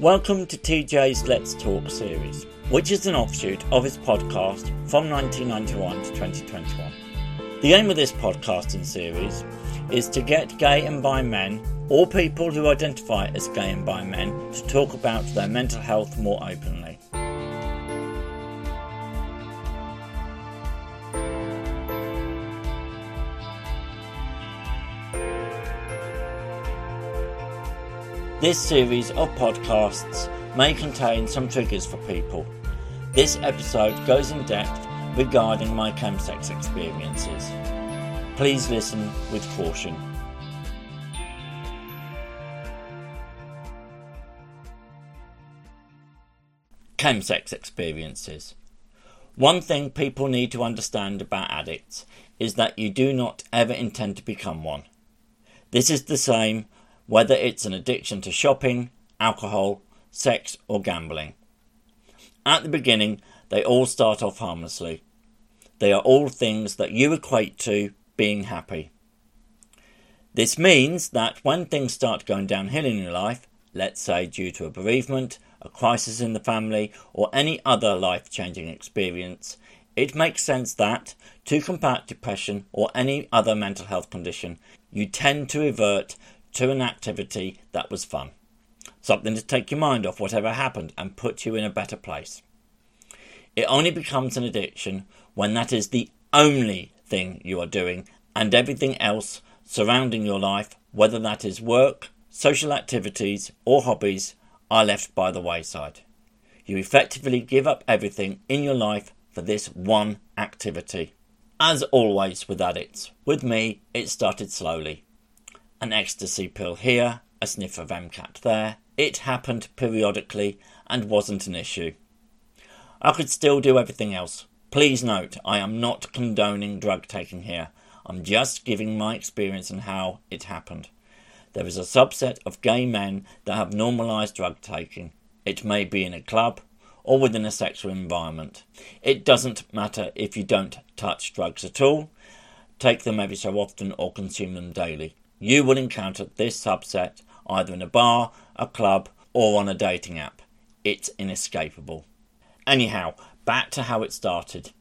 Welcome to TJ's Let's Talk series, which is an offshoot of his podcast from 1991 to 2021. The aim of this podcasting series is to get gay and bi men, or people who identify as gay and bi men, to talk about their mental health more openly. This series of podcasts may contain some triggers for people. This episode goes in depth regarding my chemsex experiences. Please listen with caution. Chemsex experiences. One thing people need to understand about addicts is that you do not ever intend to become one. This is the same whether it's an addiction to shopping, alcohol, sex, or gambling. At the beginning, they all start off harmlessly. They are all things that you equate to being happy. This means that when things start going downhill in your life, let's say due to a bereavement, a crisis in the family, or any other life changing experience, it makes sense that, to combat depression or any other mental health condition, you tend to revert to an activity that was fun. Something to take your mind off whatever happened and put you in a better place. It only becomes an addiction when that is the only thing you are doing and everything else surrounding your life, whether that is work, social activities, or hobbies, are left by the wayside. You effectively give up everything in your life for this one activity. As always with addicts, with me it started slowly an ecstasy pill here, a sniff of MCAT there. It happened periodically and wasn't an issue. I could still do everything else. Please note, I am not condoning drug taking here. I'm just giving my experience and how it happened. There is a subset of gay men that have normalised drug taking. It may be in a club or within a sexual environment. It doesn't matter if you don't touch drugs at all, take them every so often, or consume them daily you will encounter this subset either in a bar, a club, or on a dating app. It's inescapable. Anyhow, back to how it started.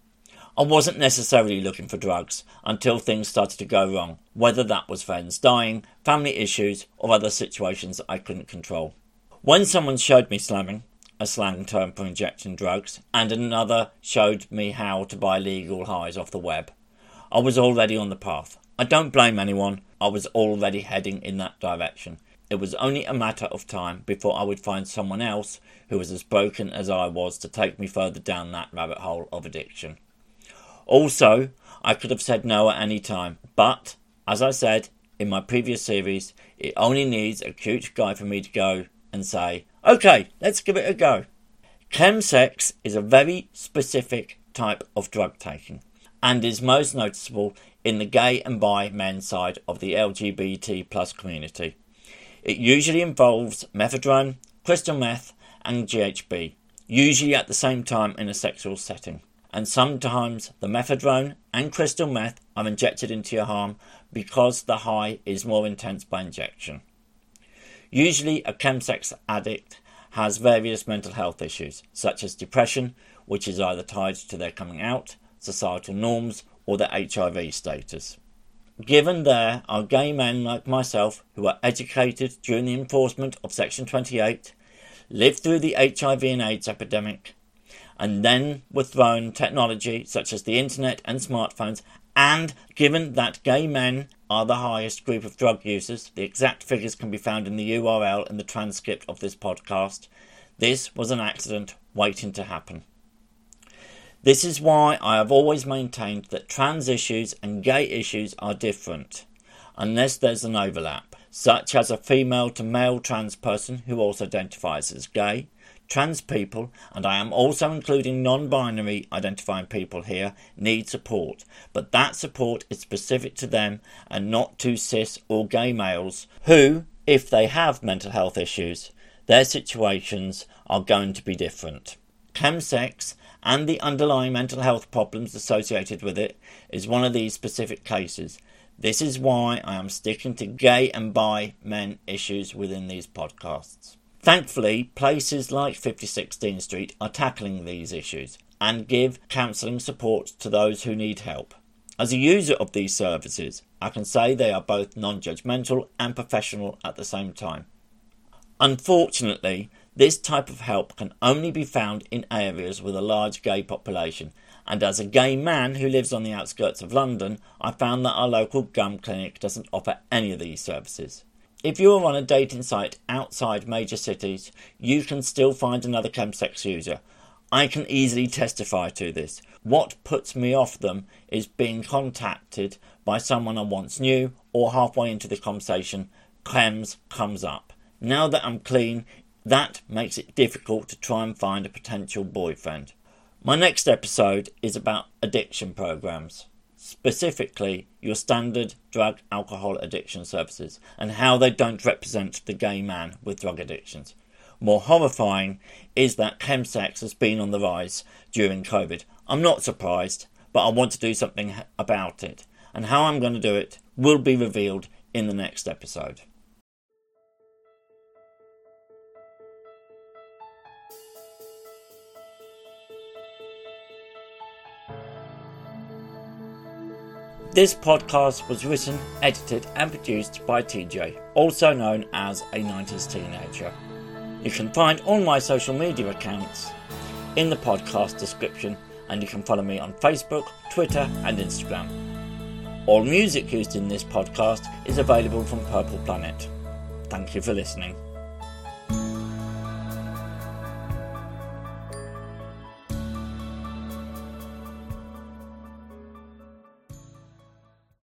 I wasn't necessarily looking for drugs until things started to go wrong, whether that was friends dying, family issues, or other situations I couldn't control. When someone showed me slamming, a slang term for injecting drugs, and another showed me how to buy legal highs off the web, I was already on the path. I don't blame anyone, I was already heading in that direction. It was only a matter of time before I would find someone else who was as broken as I was to take me further down that rabbit hole of addiction. Also, I could have said no at any time, but, as I said in my previous series, it only needs a cute guy for me to go and say, okay, let's give it a go. Chemsex is a very specific type of drug taking and is most noticeable in the gay and bi men side of the LGBT plus community. It usually involves mephedrone, crystal meth, and GHB, usually at the same time in a sexual setting. And sometimes the mephedrone and crystal meth are injected into your arm because the high is more intense by injection. Usually, a chemsex addict has various mental health issues, such as depression, which is either tied to their coming out, societal norms, or their HIV status. Given there are gay men like myself who were educated during the enforcement of Section 28, lived through the HIV and AIDS epidemic, and then were thrown technology such as the internet and smartphones, and given that gay men are the highest group of drug users, the exact figures can be found in the URL in the transcript of this podcast, this was an accident waiting to happen. This is why I have always maintained that trans issues and gay issues are different, unless there's an overlap, such as a female to male trans person who also identifies as gay, trans people, and I am also including non binary identifying people here, need support, but that support is specific to them and not to cis or gay males who, if they have mental health issues, their situations are going to be different. Chemsex and the underlying mental health problems associated with it is one of these specific cases. This is why I am sticking to gay and bi men issues within these podcasts. Thankfully, places like 56 Dean Street are tackling these issues and give counselling support to those who need help. As a user of these services, I can say they are both non judgmental and professional at the same time. Unfortunately, this type of help can only be found in areas with a large gay population, and as a gay man who lives on the outskirts of London, I found that our local GUM clinic doesn't offer any of these services. If you are on a dating site outside major cities, you can still find another chemsex user. I can easily testify to this. What puts me off them is being contacted by someone I once knew or halfway into the conversation, chems comes up. Now that I'm clean, that makes it difficult to try and find a potential boyfriend. My next episode is about addiction programs, specifically your standard drug alcohol addiction services and how they don't represent the gay man with drug addictions. More horrifying is that chemsex has been on the rise during COVID. I'm not surprised, but I want to do something about it, and how I'm going to do it will be revealed in the next episode. This podcast was written, edited, and produced by TJ, also known as a 90s teenager. You can find all my social media accounts in the podcast description, and you can follow me on Facebook, Twitter, and Instagram. All music used in this podcast is available from Purple Planet. Thank you for listening.